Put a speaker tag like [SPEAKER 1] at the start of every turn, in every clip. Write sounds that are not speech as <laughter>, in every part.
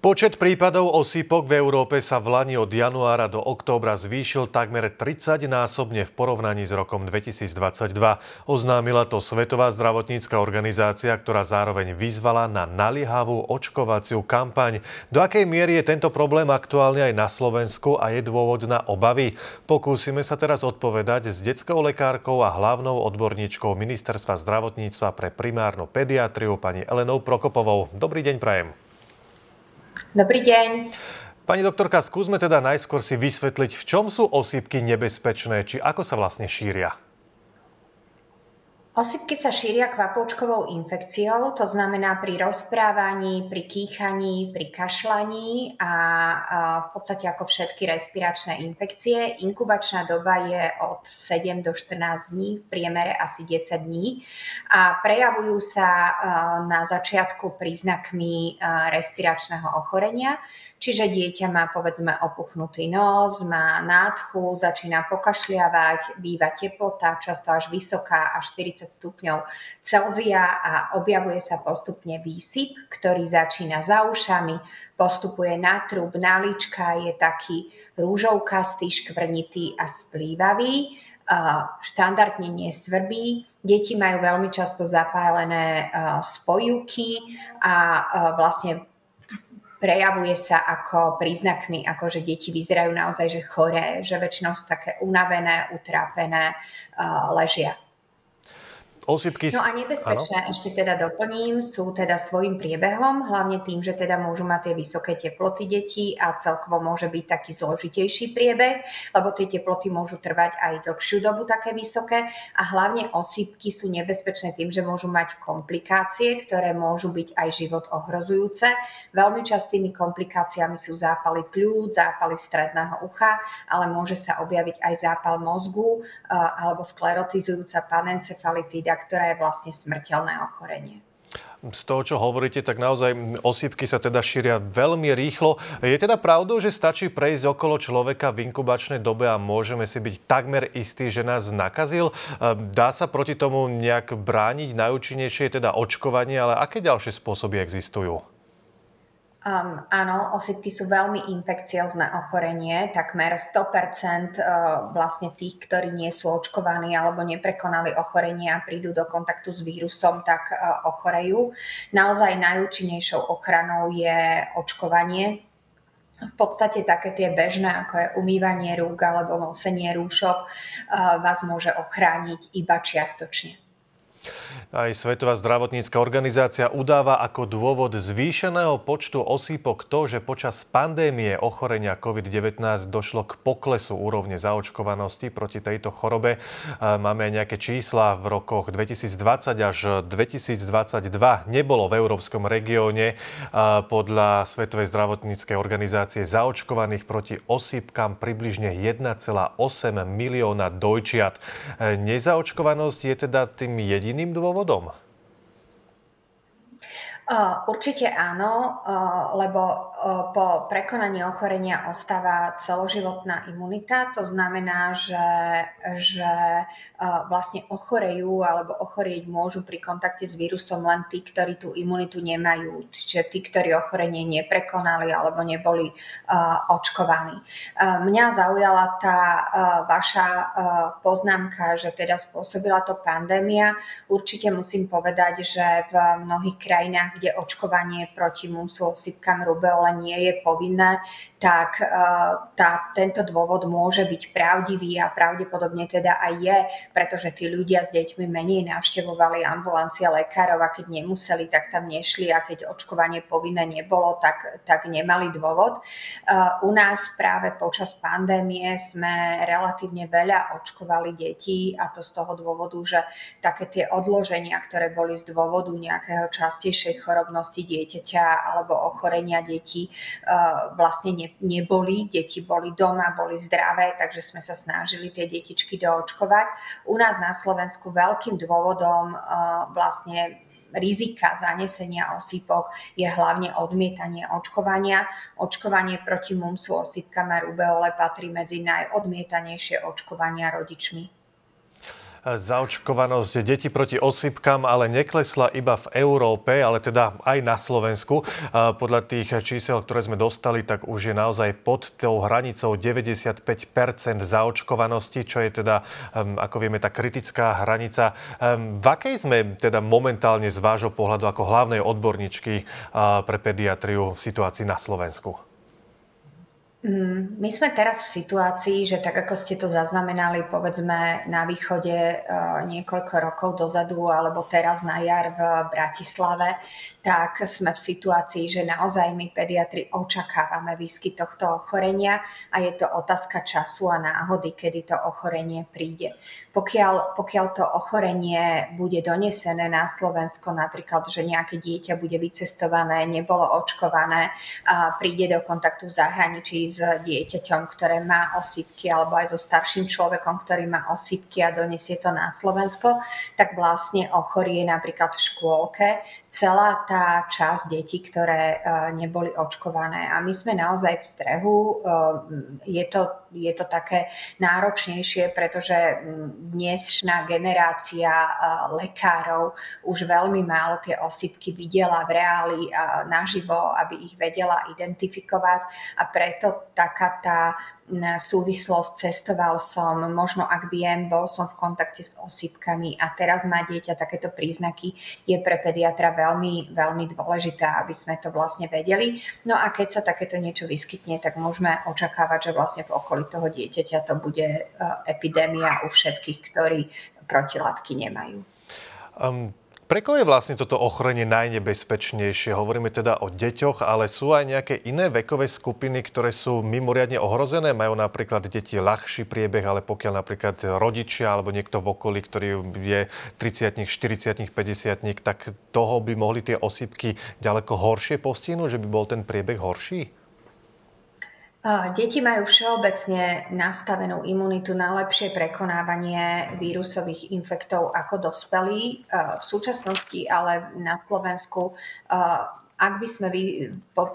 [SPEAKER 1] Počet prípadov osýpok v Európe sa v Lani od januára do októbra zvýšil takmer 30-násobne v porovnaní s rokom 2022. Oznámila to Svetová zdravotnícka organizácia, ktorá zároveň vyzvala na naliehavú očkovaciu kampaň. Do akej miery je tento problém aktuálne aj na Slovensku a je dôvod na obavy? Pokúsime sa teraz odpovedať s detskou lekárkou a hlavnou odborníčkou Ministerstva zdravotníctva pre primárnu pediatriu pani Elenou Prokopovou. Dobrý deň, prajem.
[SPEAKER 2] Dobrý deň.
[SPEAKER 1] Pani doktorka, skúsme teda najskôr si vysvetliť, v čom sú osýpky nebezpečné, či ako sa vlastne šíria.
[SPEAKER 2] Osypky sa šíria kvapoučkovou infekciou, to znamená pri rozprávaní, pri kýchaní, pri kašľaní a, v podstate ako všetky respiračné infekcie. Inkubačná doba je od 7 do 14 dní, v priemere asi 10 dní a prejavujú sa na začiatku príznakmi respiračného ochorenia, čiže dieťa má povedzme opuchnutý nos, má nádchu, začína pokašľiavať, býva teplota, často až vysoká, až 40 30 stupňov Celzia a objavuje sa postupne výsyp, ktorý začína za ušami, postupuje na trub, na lička, je taký rúžovkastý, škvrnitý a splývavý štandardne nesvrbí. Deti majú veľmi často zapálené spojivky a vlastne prejavuje sa ako príznakmi, ako že deti vyzerajú naozaj že choré, že väčšinou sú také unavené, utrápené, ležia.
[SPEAKER 1] Osypky...
[SPEAKER 2] No a nebezpečné, ano? ešte teda doplním, sú teda svojim priebehom, hlavne tým, že teda môžu mať tie vysoké teploty detí a celkovo môže byť taký zložitejší priebeh, lebo tie teploty môžu trvať aj dlhšiu dobu také vysoké a hlavne osypky sú nebezpečné tým, že môžu mať komplikácie, ktoré môžu byť aj život ohrozujúce. Veľmi častými komplikáciami sú zápaly pľúc, zápaly stredného ucha, ale môže sa objaviť aj zápal mozgu alebo sklerotizujúca panencefalitída ktorá je vlastne smrteľné ochorenie.
[SPEAKER 1] Z toho, čo hovoríte, tak naozaj osýpky sa teda šíria veľmi rýchlo. Je teda pravdou, že stačí prejsť okolo človeka v inkubačnej dobe a môžeme si byť takmer istí, že nás nakazil? Dá sa proti tomu nejak brániť? Najúčinnejšie je teda očkovanie, ale aké ďalšie spôsoby existujú?
[SPEAKER 2] Um, áno, osypky sú veľmi infekciozne ochorenie. Takmer 100% uh, vlastne tých, ktorí nie sú očkovaní alebo neprekonali ochorenie a prídu do kontaktu s vírusom, tak uh, ochorejú. Naozaj najúčinnejšou ochranou je očkovanie. V podstate také tie bežné, ako je umývanie rúk alebo nosenie rúšok, uh, vás môže ochrániť iba čiastočne.
[SPEAKER 1] Aj Svetová zdravotnícka organizácia udáva ako dôvod zvýšeného počtu osýpok to, že počas pandémie ochorenia COVID-19 došlo k poklesu úrovne zaočkovanosti proti tejto chorobe. Máme aj nejaké čísla v rokoch 2020 až 2022. Nebolo v európskom regióne podľa Svetovej zdravotníckej organizácie zaočkovaných proti osýpkam približne 1,8 milióna dojčiat. Nezaočkovanosť je teda tým jediným dôvodom? Dôvodom?
[SPEAKER 2] Určite áno, lebo po prekonaní ochorenia ostáva celoživotná imunita. To znamená, že, že vlastne ochorejú alebo ochorieť môžu pri kontakte s vírusom len tí, ktorí tú imunitu nemajú. Čiže tí, ktorí ochorenie neprekonali alebo neboli očkovaní. Mňa zaujala tá vaša poznámka, že teda spôsobila to pandémia. Určite musím povedať, že v mnohých krajinách, kde očkovanie proti mumsu, osýpkam, rubeole nie je povinné, tak e, tá, tento dôvod môže byť pravdivý a pravdepodobne teda aj je, pretože tí ľudia s deťmi menej navštevovali ambulancie lekárov a keď nemuseli, tak tam nešli a keď očkovanie povinné nebolo, tak, tak nemali dôvod. E, u nás práve počas pandémie sme relatívne veľa očkovali detí a to z toho dôvodu, že také tie odloženia, ktoré boli z dôvodu nejakého častejšej chorobnosti dieťaťa alebo ochorenia detí e, vlastne ne, neboli. Deti boli doma, boli zdravé, takže sme sa snažili tie detičky doočkovať. U nás na Slovensku veľkým dôvodom e, vlastne rizika zanesenia osýpok je hlavne odmietanie očkovania. Očkovanie proti mumsu, osýpkam a rubeole patrí medzi najodmietanejšie očkovania rodičmi.
[SPEAKER 1] Zaočkovanosť detí proti osýpkam ale neklesla iba v Európe, ale teda aj na Slovensku. Podľa tých čísel, ktoré sme dostali, tak už je naozaj pod tou hranicou 95% zaočkovanosti, čo je teda, ako vieme, tá kritická hranica. V akej sme teda momentálne z vášho pohľadu ako hlavnej odborníčky pre pediatriu v situácii na Slovensku?
[SPEAKER 2] Mm, my sme teraz v situácii, že tak ako ste to zaznamenali, povedzme na východe e, niekoľko rokov dozadu alebo teraz na jar v Bratislave, tak sme v situácii, že naozaj my pediatri očakávame výskyt tohto ochorenia a je to otázka času a náhody, kedy to ochorenie príde. Pokiaľ, pokiaľ to ochorenie bude donesené na Slovensko, napríklad, že nejaké dieťa bude vycestované, nebolo očkované a príde do kontaktu v zahraničí s dieťaťom, ktoré má osýpky, alebo aj so starším človekom, ktorý má osýpky a donesie to na Slovensko, tak vlastne ochorie napríklad v škôlke celá tá časť detí, ktoré e, neboli očkované. A my sme naozaj v strehu. E, je to, je to také náročnejšie, pretože dnešná generácia lekárov už veľmi málo tie osýpky videla v reáli naživo, aby ich vedela identifikovať. A preto taká tá súvislosť, cestoval som, možno ak viem, bol som v kontakte s osýpkami a teraz má dieťa takéto príznaky, je pre pediatra veľmi, veľmi dôležité, aby sme to vlastne vedeli. No a keď sa takéto niečo vyskytne, tak môžeme očakávať, že vlastne v okolí toho dieťaťa to bude e, epidémia u všetkých, ktorí protilátky nemajú.
[SPEAKER 1] Um, pre koho je vlastne toto ochorenie najnebezpečnejšie? Hovoríme teda o deťoch, ale sú aj nejaké iné vekové skupiny, ktoré sú mimoriadne ohrozené? Majú napríklad deti ľahší priebeh, ale pokiaľ napríklad rodičia alebo niekto v okolí, ktorý je 30 40 50 tak toho by mohli tie osýpky ďaleko horšie postihnúť, že by bol ten priebeh horší?
[SPEAKER 2] Deti majú všeobecne nastavenú imunitu na lepšie prekonávanie vírusových infektov ako dospelí. V súčasnosti ale na Slovensku ak by, sme vy,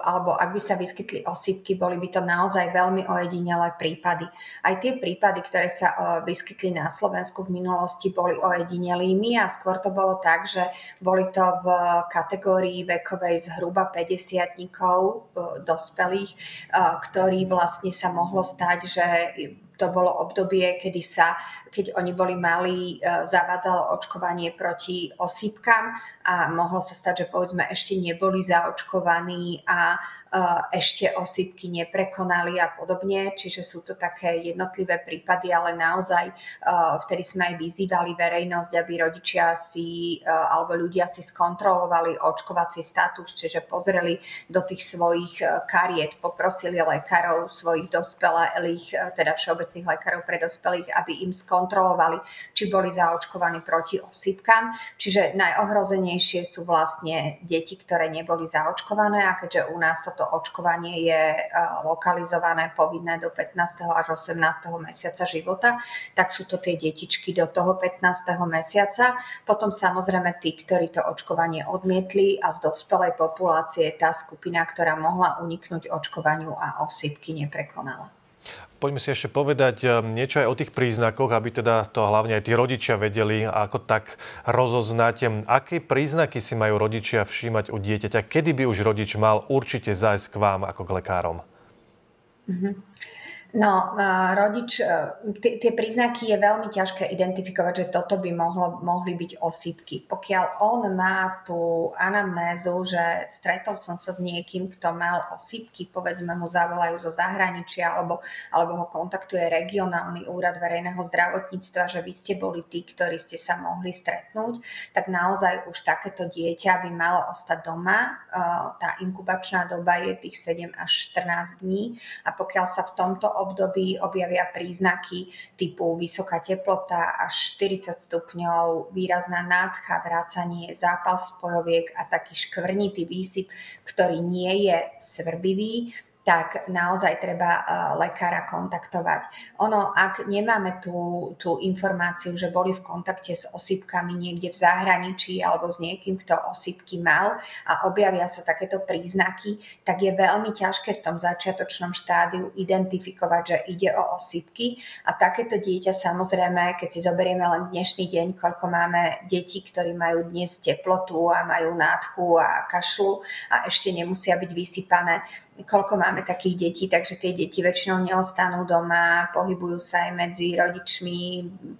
[SPEAKER 2] alebo ak by sa vyskytli osýpky, boli by to naozaj veľmi ojedinelé prípady. Aj tie prípady, ktoré sa e, vyskytli na Slovensku v minulosti, boli ojedinelými a skôr to bolo tak, že boli to v kategórii vekovej zhruba 50 e, dospelých, e, ktorí vlastne sa mohlo stať, že to bolo obdobie, kedy sa, keď oni boli malí, e, zavádzalo očkovanie proti osýpkam a mohlo sa stať, že povedzme ešte neboli zaočkovaní a ešte osýpky neprekonali a podobne. Čiže sú to také jednotlivé prípady, ale naozaj vtedy sme aj vyzývali verejnosť, aby rodičia si alebo ľudia si skontrolovali očkovací status, čiže pozreli do tých svojich kariet, poprosili lekárov svojich dospelých, teda všeobecných lekárov pre dospelých, aby im skontrolovali, či boli zaočkovaní proti osýpkam. Čiže najohrozenejšie sú vlastne deti, ktoré neboli zaočkované a keďže u nás toto očkovanie je e, lokalizované povinné do 15. až 18. mesiaca života, tak sú to tie detičky do toho 15. mesiaca. Potom samozrejme tí, ktorí to očkovanie odmietli a z dospelej populácie tá skupina, ktorá mohla uniknúť očkovaniu a osýpky neprekonala.
[SPEAKER 1] Poďme si ešte povedať um, niečo aj o tých príznakoch, aby teda to hlavne aj tí rodičia vedeli, ako tak rozoznať. Um, aké príznaky si majú rodičia všímať u dieťaťa? Kedy by už rodič mal určite zájsť k vám ako k lekárom?
[SPEAKER 2] Mm-hmm. No, rodič, e, tie príznaky je veľmi ťažké identifikovať, že toto by mohlo, mohli byť osýpky. Pokiaľ on má tú anamnézu, že stretol som sa s niekým, kto mal osýpky, povedzme mu zavolajú zo zahraničia, alebo, alebo ho kontaktuje regionálny úrad verejného zdravotníctva, že vy ste boli tí, ktorí ste sa mohli stretnúť, tak naozaj už takéto dieťa by malo ostať doma. E, tá inkubačná doba je tých 7 až 14 dní a pokiaľ sa v tomto období objavia príznaky typu vysoká teplota až 40 stupňov, výrazná nádcha, vrácanie, zápal spojoviek a taký škvrnitý výsyp, ktorý nie je svrbivý, tak naozaj treba lekára kontaktovať. Ono, ak nemáme tú, tú informáciu, že boli v kontakte s osýpkami niekde v zahraničí alebo s niekým, kto osýpky mal a objavia sa takéto príznaky, tak je veľmi ťažké v tom začiatočnom štádiu identifikovať, že ide o osýpky a takéto dieťa samozrejme, keď si zoberieme len dnešný deň, koľko máme detí, ktorí majú dnes teplotu a majú nádchu a kašlu a ešte nemusia byť vysypané, koľko máme takých detí, takže tie deti väčšinou neostanú doma, pohybujú sa aj medzi rodičmi,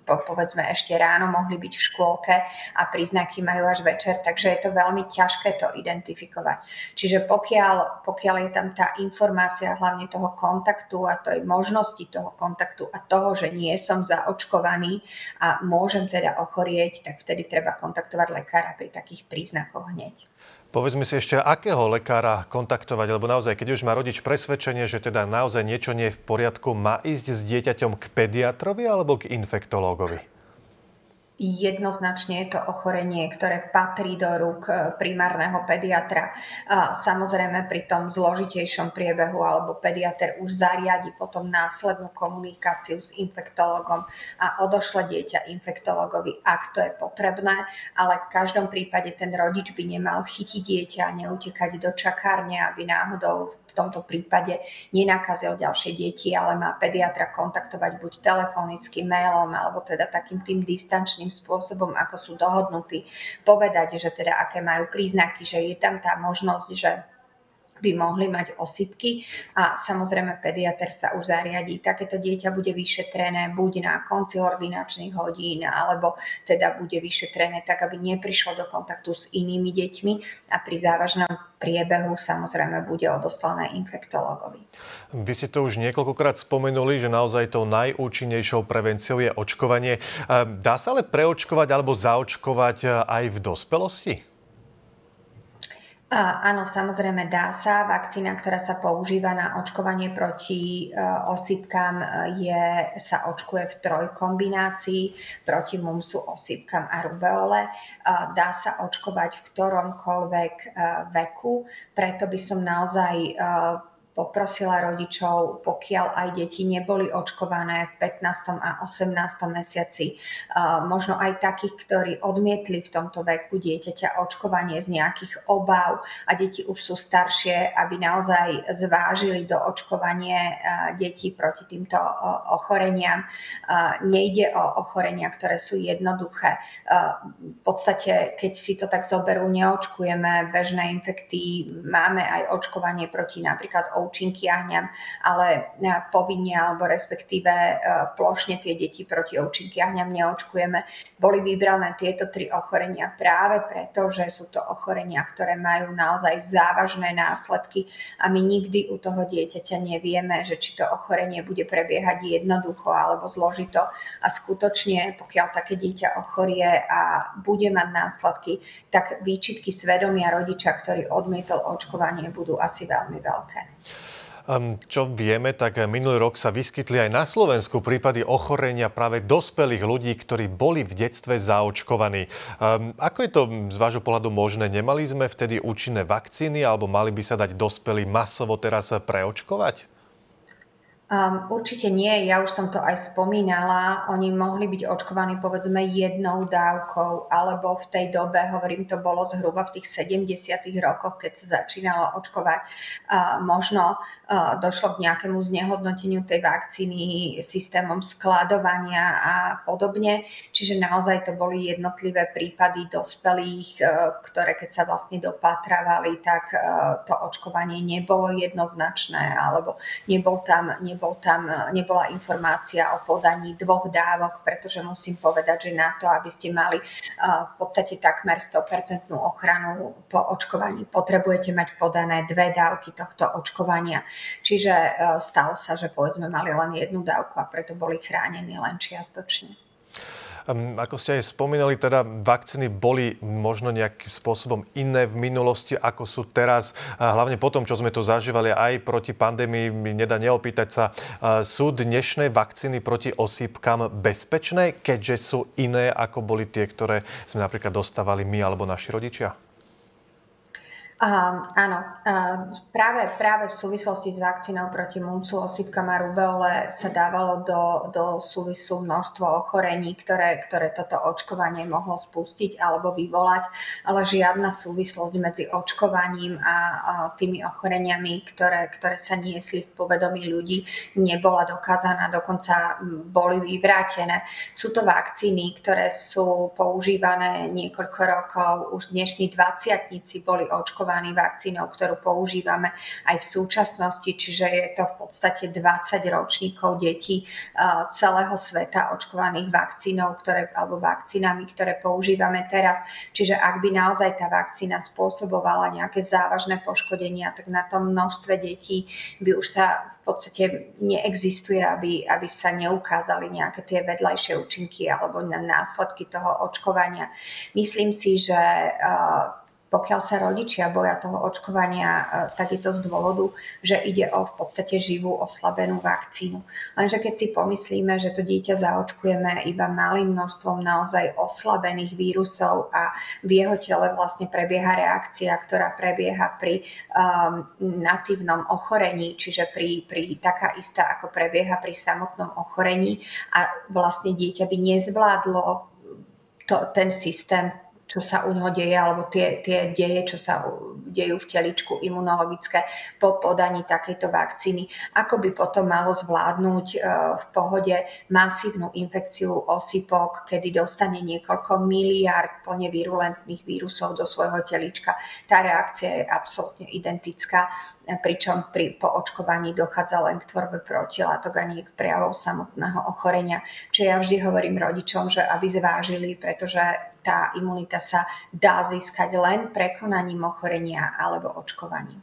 [SPEAKER 2] po, povedzme ešte ráno mohli byť v škôlke a príznaky majú až večer, takže je to veľmi ťažké to identifikovať. Čiže pokiaľ, pokiaľ je tam tá informácia hlavne toho kontaktu a tej možnosti toho kontaktu a toho, že nie som zaočkovaný a môžem teda ochorieť, tak vtedy treba kontaktovať lekára pri takých príznakoch hneď.
[SPEAKER 1] Povedzme si ešte, akého lekára kontaktovať, lebo naozaj, keď už má rodič presvedčenie, že teda naozaj niečo nie je v poriadku, má ísť s dieťaťom k pediatrovi alebo k infektológovi?
[SPEAKER 2] Jednoznačne je to ochorenie, ktoré patrí do rúk e, primárneho pediatra. Samozrejme pri tom zložitejšom priebehu alebo pediatr už zariadi potom následnú komunikáciu s infektologom a odošle dieťa infektologovi, ak to je potrebné, ale v každom prípade ten rodič by nemal chytiť dieťa a neutekať do čakárne, aby náhodou tomto prípade nenakazil ďalšie deti, ale má pediatra kontaktovať buď telefonicky, mailom, alebo teda takým tým distančným spôsobom, ako sú dohodnutí, povedať, že teda aké majú príznaky, že je tam tá možnosť, že by mohli mať osypky a samozrejme pediatr sa už zariadí. Takéto dieťa bude vyšetrené buď na konci ordinačných hodín, alebo teda bude vyšetrené tak, aby neprišlo do kontaktu s inými deťmi a pri závažnom priebehu samozrejme bude odoslané infektologovi.
[SPEAKER 1] Vy ste to už niekoľkokrát spomenuli, že naozaj tou najúčinnejšou prevenciou je očkovanie. Dá sa ale preočkovať alebo zaočkovať aj v dospelosti?
[SPEAKER 2] Áno, samozrejme dá sa. Vakcína, ktorá sa používa na očkovanie proti e, osýpkam, e, je, sa očkuje v trojkombinácii proti mumsu, osýpkam a rubeole. Dá sa očkovať v ktoromkoľvek e, veku, preto by som naozaj poprosila rodičov, pokiaľ aj deti neboli očkované v 15. a 18. mesiaci, možno aj takých, ktorí odmietli v tomto veku dieťaťa očkovanie z nejakých obav a deti už sú staršie, aby naozaj zvážili do očkovanie detí proti týmto ochoreniam. Nejde o ochorenia, ktoré sú jednoduché. V podstate, keď si to tak zoberú, neočkujeme bežné infekty, máme aj očkovanie proti napríklad účinky jahňam, ale e, povinne alebo respektíve e, plošne tie deti proti účinky jahňam neočkujeme. Boli vybrané tieto tri ochorenia práve preto, že sú to ochorenia, ktoré majú naozaj závažné následky a my nikdy u toho dieťaťa nevieme, že či to ochorenie bude prebiehať jednoducho alebo zložito a skutočne, pokiaľ také dieťa ochorie a bude mať následky, tak výčitky svedomia rodiča, ktorý odmietol očkovanie, budú asi veľmi veľké.
[SPEAKER 1] Ehm, čo vieme, tak minulý rok sa vyskytli aj na Slovensku prípady ochorenia práve dospelých ľudí, ktorí boli v detstve zaočkovaní. Ehm, ako je to z vášho pohľadu možné? Nemali sme vtedy účinné vakcíny alebo mali by sa dať dospelí masovo teraz preočkovať?
[SPEAKER 2] Um, určite nie, ja už som to aj spomínala. Oni mohli byť očkovaní povedzme jednou dávkou, alebo v tej dobe, hovorím, to bolo zhruba v tých 70. rokoch, keď sa začínalo očkovať. Uh, možno uh, došlo k nejakému znehodnoteniu tej vakcíny systémom skladovania a podobne. Čiže naozaj to boli jednotlivé prípady dospelých, uh, ktoré keď sa vlastne dopatravali, tak uh, to očkovanie nebolo jednoznačné, alebo nebol tam, nebol nebol tam, nebola informácia o podaní dvoch dávok, pretože musím povedať, že na to, aby ste mali v podstate takmer 100% ochranu po očkovaní, potrebujete mať podané dve dávky tohto očkovania. Čiže stalo sa, že povedzme mali len jednu dávku a preto boli chránení len čiastočne.
[SPEAKER 1] Ako ste aj spomínali, teda vakcíny boli možno nejakým spôsobom iné v minulosti, ako sú teraz. Hlavne po tom, čo sme tu zažívali aj proti pandémii, mi nedá neopýtať sa, sú dnešné vakcíny proti osýpkam bezpečné, keďže sú iné, ako boli tie, ktoré sme napríklad dostávali my alebo naši rodičia?
[SPEAKER 2] Um, áno, uh, práve, práve v súvislosti s vakcínou proti mumsu, osýpkam a rubeole sa dávalo do, do súvisu množstvo ochorení, ktoré, ktoré toto očkovanie mohlo spustiť alebo vyvolať, ale žiadna súvislosť medzi očkovaním a, a tými ochoreniami, ktoré, ktoré sa niesli v povedomí ľudí, nebola dokázaná, dokonca boli vyvrátené. Sú to vakcíny, ktoré sú používané niekoľko rokov, už dnešní dvaciatníci boli očkovaní očkovaní vakcínou, ktorú používame aj v súčasnosti, čiže je to v podstate 20 ročníkov detí eh, celého sveta očkovaných vakcínou, ktoré, alebo vakcínami, ktoré používame teraz. Čiže ak by naozaj tá vakcína spôsobovala nejaké závažné poškodenia, tak na tom množstve detí by už sa v podstate neexistuje, aby, aby sa neukázali nejaké tie vedľajšie účinky alebo následky toho očkovania. Myslím si, že uh, pokiaľ sa rodičia boja toho očkovania, e, tak je to z dôvodu, že ide o v podstate živú oslabenú vakcínu. Lenže keď si pomyslíme, že to dieťa zaočkujeme iba malým množstvom naozaj oslabených vírusov a v jeho tele vlastne prebieha reakcia, ktorá prebieha pri um, natívnom ochorení, čiže pri, pri taká istá, ako prebieha pri samotnom ochorení a vlastne dieťa by nezvládlo to, ten systém čo sa u neho deje, alebo tie, tie deje, čo sa dejú v teličku imunologické po podaní takejto vakcíny. Ako by potom malo zvládnuť e, v pohode masívnu infekciu osypok, kedy dostane niekoľko miliard plne virulentných vírusov do svojho telička. Tá reakcia je absolútne identická, pričom pri, po očkovaní dochádza len k tvorbe protilátok a nie k prejavov samotného ochorenia. Čiže ja vždy hovorím rodičom, že aby zvážili, pretože tá imunita sa dá získať len prekonaním ochorenia alebo očkovaním.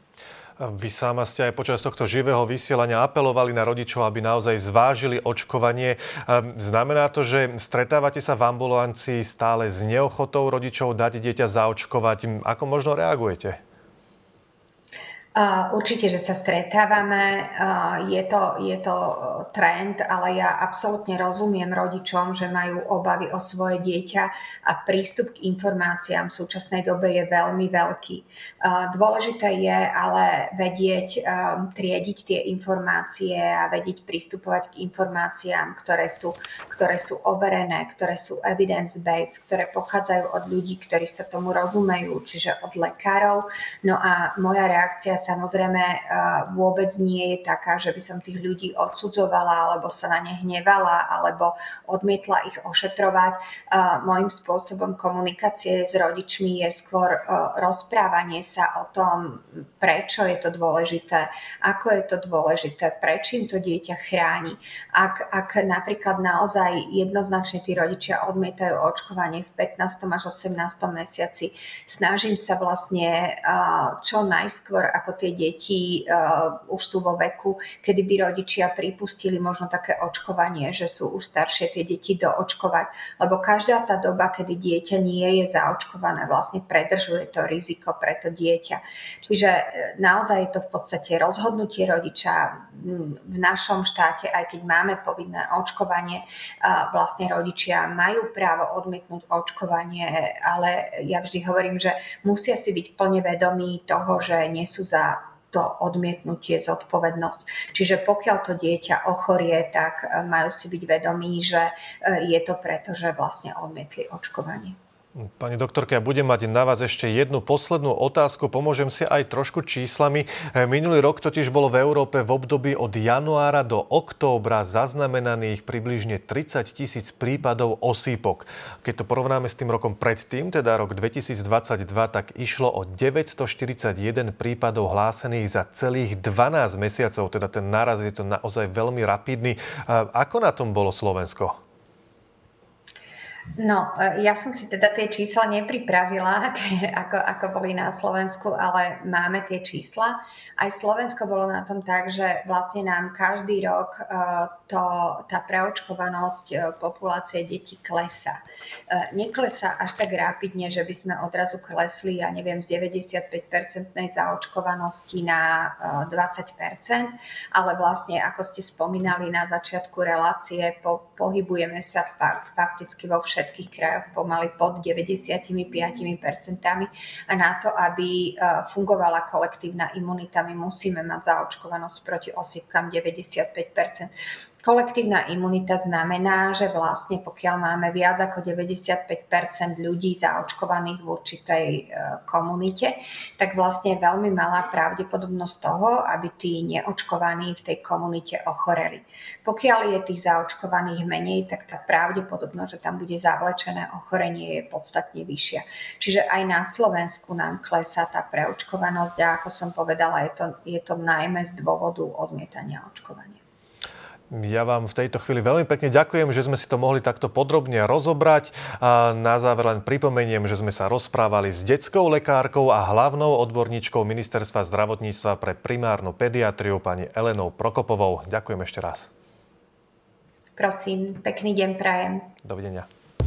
[SPEAKER 1] Vy sama ste aj počas tohto živého vysielania apelovali na rodičov, aby naozaj zvážili očkovanie. Ehm, znamená to, že stretávate sa v ambulancii stále s neochotou rodičov dať dieťa zaočkovať. Ako možno reagujete?
[SPEAKER 2] Určite, že sa stretávame. Je to, je to e, trend, ale ja absolútne rozumiem rodičom, že majú obavy o svoje dieťa a prístup k informáciám v súčasnej dobe je veľmi veľký. Dôležité je ale vedieť e, triediť tie informácie a vedieť pristupovať k informáciám, ktoré sú, ktoré sú overené, ktoré sú evidence-based, ktoré pochádzajú od ľudí, ktorí sa tomu rozumejú, čiže od lekárov. No a moja reakcia samozrejme eh, vôbec nie je taká, že by som tých ľudí odsudzovala alebo sa na ne hnevala alebo odmietla ich ošetrovať. Eh, Mojím spôsobom komunikácie s rodičmi je skôr eh, rozprávanie sa o tom, prečo je to dôležité, ako je to dôležité, prečím to dieťa chráni. Ak, ak napríklad naozaj jednoznačne tí rodičia odmietajú očkovanie v 15. až 18. mesiaci, snažím sa vlastne čo najskôr ako tie deti uh, už sú vo veku, kedy by rodičia pripustili možno také očkovanie, že sú už staršie tie deti doočkovať. Lebo každá tá doba, kedy dieťa nie je zaočkované, vlastne predržuje to riziko pre to dieťa. Čiže e, naozaj je to v podstate rozhodnutie rodiča v našom štáte, aj keď máme povinné očkovanie, vlastne rodičia majú právo odmietnúť očkovanie, ale ja vždy hovorím, že musia si byť plne vedomí toho, že nesú za to odmietnutie zodpovednosť. Čiže pokiaľ to dieťa ochorie, tak e, majú si byť vedomí, že e, je to preto, že vlastne odmietli očkovanie.
[SPEAKER 1] Pani doktorka, ja budem mať na vás ešte jednu poslednú otázku. Pomôžem si aj trošku číslami. Minulý rok totiž bolo v Európe v období od januára do októbra zaznamenaných približne 30 tisíc prípadov osýpok. Keď to porovnáme s tým rokom predtým, teda rok 2022, tak išlo o 941 prípadov hlásených za celých 12 mesiacov. Teda ten náraz je to naozaj veľmi rapidný. Ako na tom bolo Slovensko?
[SPEAKER 2] No, e, ja som si teda tie čísla nepripravila, <laughs> ako, ako boli na Slovensku, ale máme tie čísla. Aj Slovensko bolo na tom tak, že vlastne nám každý rok e, to, tá preočkovanosť e, populácie detí klesa. Neklesa až tak rápidne, že by sme odrazu klesli, ja neviem, z 95-percentnej zaočkovanosti na 20%, ale vlastne, ako ste spomínali na začiatku relácie, po, pohybujeme sa fakticky vo všetkých všetkých krajoch pomaly pod 95%. A na to, aby fungovala kolektívna imunita, my musíme mať zaočkovanosť proti osýpkam 95%. Kolektívna imunita znamená, že vlastne pokiaľ máme viac ako 95% ľudí zaočkovaných v určitej e, komunite, tak vlastne je veľmi malá pravdepodobnosť toho, aby tí neočkovaní v tej komunite ochoreli. Pokiaľ je tých zaočkovaných menej, tak tá pravdepodobnosť, že tam bude zavlečené ochorenie, je podstatne vyššia. Čiže aj na Slovensku nám klesá tá preočkovanosť a ako som povedala, je to, je to najmä z dôvodu odmietania očkovania.
[SPEAKER 1] Ja vám v tejto chvíli veľmi pekne ďakujem, že sme si to mohli takto podrobne rozobrať. A na záver len pripomeniem, že sme sa rozprávali s detskou lekárkou a hlavnou odborníčkou Ministerstva zdravotníctva pre primárnu pediatriu pani Elenou Prokopovou. Ďakujem ešte raz.
[SPEAKER 2] Prosím, pekný deň prajem.
[SPEAKER 1] Dovidenia.